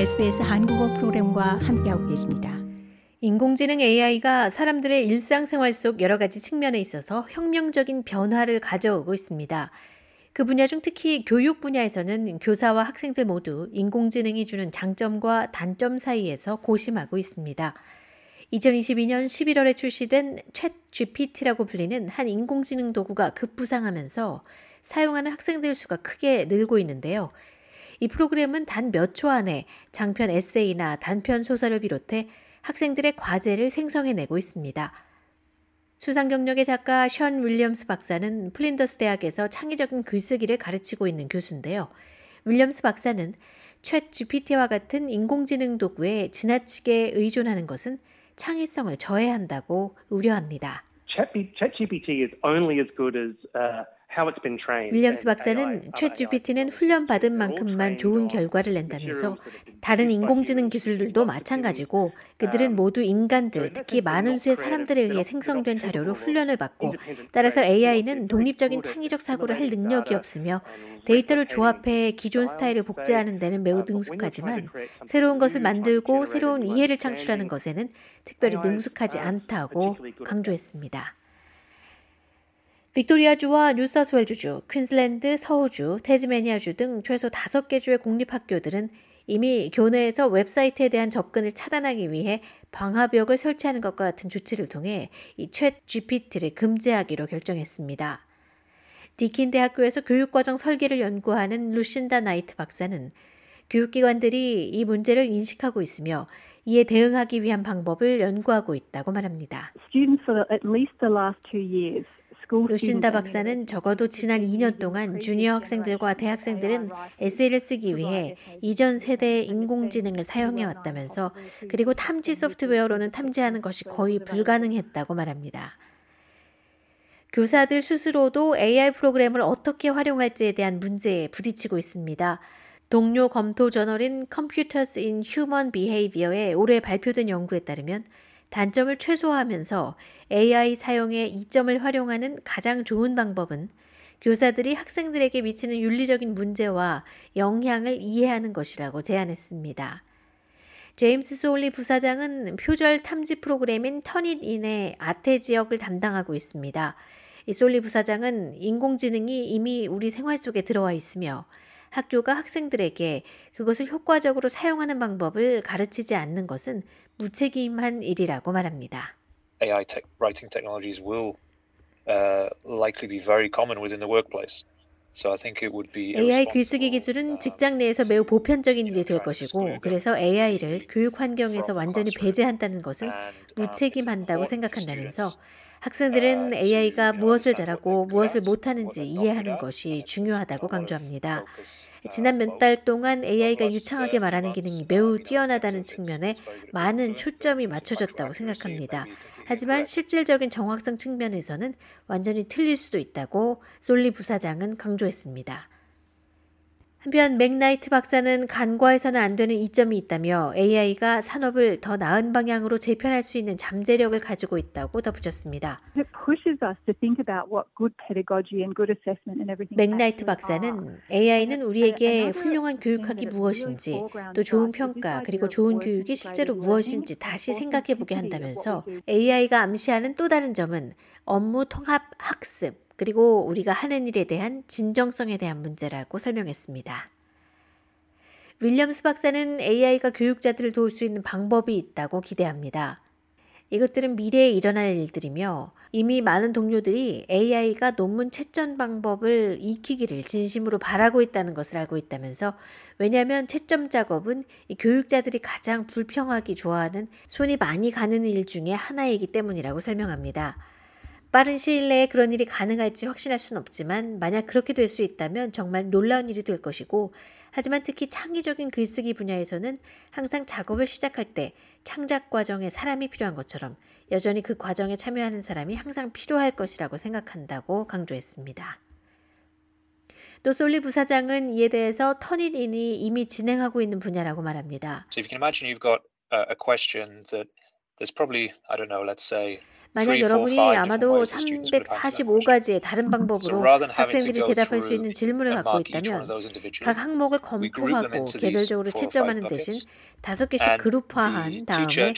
SBS 한국어 프로그램과 함께하고 계십니다. 인공지능 AI가 사람들의 일상생활 속 여러 가지 측면에 있어서 혁명적인 변화를 가져오고 있습니다. 그 분야 중 특히 교육 분야에서는 교사와 학생들 모두 인공지능이 주는 장점과 단점 사이에서 고심하고 있습니다. 2022년 11월에 출시된 챗 GPT라고 불리는 한 인공지능 도구가 급부상하면서 사용하는 학생들 수가 크게 늘고 있는데요. 이 프로그램은 단 몇 초 안에 장편 에세이나 단편 소설을 비롯해 학생들의 과제를 생성해내고 있습니다. 수상 경력의 작가 션 윌리엄스 박사는 플린더스 대학에서 창의적인 글쓰기를 가르치고 있는 교수인데요. 윌리엄스 박사는 ChatGPT와 같은 인공지능 도구에 지나치게 의존하는 것은 창의성을 저해한다고 우려합니다. ChatGPT is only as good as uh, 윌리엄스 박사는 챗 GPT는 훈련받은 만큼만 좋은 결과를 낸다면서 다른 인공지능 기술들도 마찬가지고 그들은 모두 인간들, 특히 많은 수의 사람들에 의해 생성된 자료로 훈련을 받고 따라서 AI는 독립적인 창의적 사고를 할 능력이 없으며 데이터를 조합해 기존 스타일을 복제하는 데는 매우 능숙하지만 새로운 것을 만들고 새로운 이해를 창출하는 것에는 특별히 능숙하지 않다고 강조했습니다. 빅토리아주와 뉴사우스웨일스주, 퀸슬랜드, 서호주, 테즈메니아주 등 최소 5개 주의 공립학교들은 이미 교내에서 웹사이트에 대한 접근을 차단하기 위해 방화벽을 설치하는 것과 같은 조치를 통해 이 ChatGPT를 금지하기로 결정했습니다. 디킨 대학교에서 교육과정 설계를 연구하는 루신다 맥나이트 박사는 교육기관들이 이 문제를 인식하고 있으며 이에 대응하기 위한 방법을 연구하고 있다고 말합니다. 루신다 박사는 적어도 지난 2년 동안 주니어 학생들과 대학생들은 에세이를 쓰기 위해 이전 세대의 인공지능을 사용해 왔다면서 그리고 탐지 소프트웨어로는 탐지하는 것이 거의 불가능했다고 말합니다. 교사들 스스로도 AI 프로그램을 어떻게 활용할지에 대한 문제에 부딪히고 있습니다. 동료 검토 저널인 Computers in Human Behavior에 올해 발표된 연구에 따르면 단점을 최소화하면서 AI 사용의 이점을 활용하는 가장 좋은 방법은 교사들이 학생들에게 미치는 윤리적인 문제와 영향을 이해하는 것이라고 제안했습니다. 제임스 소울리 부사장은 표절 탐지 프로그램인 터닛인의 아태 지역을 담당하고 있습니다. 이 솔리 부사장은 인공지능이 이미 우리 생활 속에 들어와 있으며 학교가 학생들에게 그것을 효과적으로 사용하는 방법을 가르치지 않는 것은 무책임한 일이라고 말합니다. AI te- writing technologies will uh, likely be very common within the workplace. AI 글쓰기 기술은 직장 내에서 매우 보편적인 일이 될 것이고, 그래서 AI를 교육 환경에서 완전히 배제한다는 것은 무책임한다고 생각한다면서 학생들은 AI가 무엇을 잘하고 무엇을 못하는지 이해하는 것이 중요하다고 강조합니다. 지난 몇 달 동안 AI가 유창하게 말하는 기능이 매우 뛰어나다는 측면에 많은 초점이 맞춰졌다고 생각합니다. 하지만 실질적인 정확성 측면에서는 완전히 틀릴 수도 있다고 솔리 부사장은 강조했습니다. 한편 맥나이트 박사는 간과해서는 안 되는 이점이 있다며 AI가 산업을 더 나은 방향으로 재편할 수 있는 잠재력을 가지고 있다고 덧붙였습니다. 맥나이트 박사는 AI는 우리에게 훌륭한 교육학이 무엇인지 또 좋은 평가 그리고 좋은 교육이 실제로 무엇인지 다시 생각해 보게 한다면서 AI가 암시하는 또 다른 점은 업무 통합 학습 그리고 우리가 하는 일에 대한 진정성에 대한 문제라고 설명했습니다. 윌리엄스 박사는 AI가 교육자들을 도울 수 있는 방법이 있다고 기대합니다. 이것들은 미래에 일어날 일들이며 이미 많은 동료들이 AI가 논문 채점 방법을 익히기를 진심으로 바라고 있다는 것을 알고 있다면서 왜냐하면 채점 작업은 교육자들이 가장 불평하기 좋아하는 손이 많이 가는 일 중에 하나이기 때문이라고 설명합니다. 빠른 시일 내에 그런 일이 가능할지 확신할 수는 없지만 만약 그렇게 될 수 있다면 정말 놀라운 일이 될 것이고 하지만 특히 창의적인 글쓰기 분야에서는 항상 작업을 시작할 때 창작 과정에 사람이 필요한 것처럼 여전히 그 과정에 참여하는 사람이 항상 필요할 것이라고 생각한다고 강조했습니다. 또 솔리 부사장은 이에 대해서 터닛인이 이미 진행하고 있는 분야라고 말합니다. So 만약 여러분이 아마도 ways that students could answer that question. 345가지의 다른 방법으로 학생들이 대답할 수 있는 질문을 갖고 있다면 각 항목을 검토하고 개별적으로 채점하는. 대신 다섯 개씩 그룹화한 다음에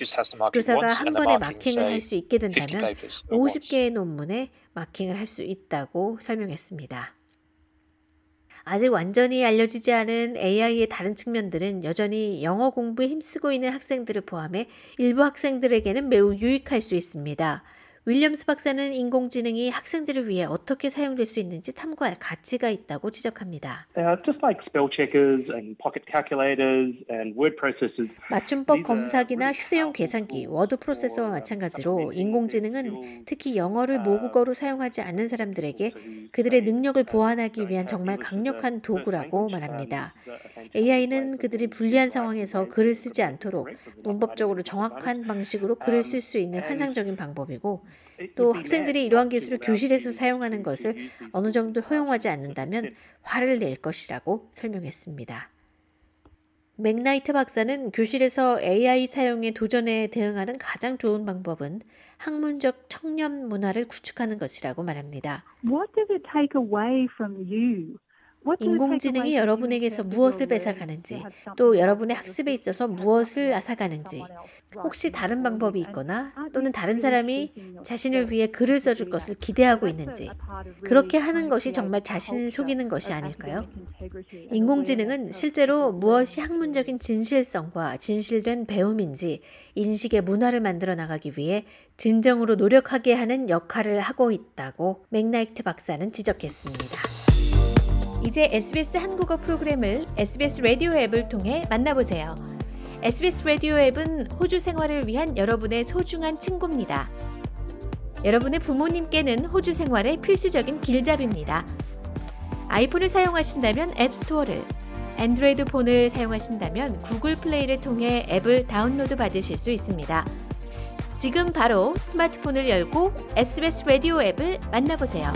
교사가 한 번에 마킹을 할 수 있게 50 된다면 papers at once. 50개의 논문에 마킹을 할 수 있다고 설명했습니다. 아직 완전히 알려지지 않은 AI의 다른 측면들은 여전히 영어 공부에 힘쓰고 있는 학생들을 포함해 일부 학생들에게는 매우 유익할 수 있습니다. 윌리엄스 박사는 인공지능이 학생들을 위해 어떻게 사용될 수 있는지 탐구할 가치가 있다고 지적합니다. Just like spell checkers and pocket calculators and word processors. 맞춤법 검사기나 휴대용 계산기, 워드 프로세서와 마찬가지로 인공지능은 특히 영어를 모국어로 사용하지 않는 사람들에게 그들의 능력을 보완하기 위한 정말 강력한 도구라고 말합니다. AI는 그들이 불리한 상황에서 글을 쓰지 않도록 문법적으로 정확한 방식으로 글을 쓸 수 있는 환상적인 방법이고 또 학생들이 이러한 기술을 교실에서 사용하는 것을 어느 정도 허용하지 않는다면 화를 낼 것이라고 설명했습니다. 맥나이트 박사는 교실에서 AI 사용의 도전에 대응하는 가장 좋은 방법은 학문적 청렴 문화를 구축하는 것이라고 말합니다. What does it take away from you? What does it take away 인공지능이 여러분에게서 무엇을 뺏어가는지, 또 여러분의 학습에 있어서 무엇을 앗아가는지, 혹시 다른 방법이 있거나 또는 다른 사람이 자신을 위해 글을 써줄 것을? 기대하고 있는지, 그렇게 하는 것이 정말 자신을 속이는 것이 아닐까요? 인공지능은 실제로 무엇이 학문적인 진실성과 진실된 배움인지 인식의 문화를 만들어 나가기 위해 진정으로 노력하게 하는 역할을 하고 있다고 맥나이트 박사는 지적했습니다. 이제 SBS 한국어 프로그램을 SBS 라디오 앱을 통해 만나보세요. SBS 라디오 앱은 호주 생활을 위한 여러분의 소중한 친구입니다. 여러분의 부모님께는 호주 생활의 필수적인 길잡이입니다. 아이폰을 사용하신다면 앱스토어를, 안드로이드 폰을 사용하신다면 구글 플레이를 통해 앱을 다운로드 받으실 수 있습니다. 지금 바로 스마트폰을 열고 SBS 라디오 앱을 만나보세요.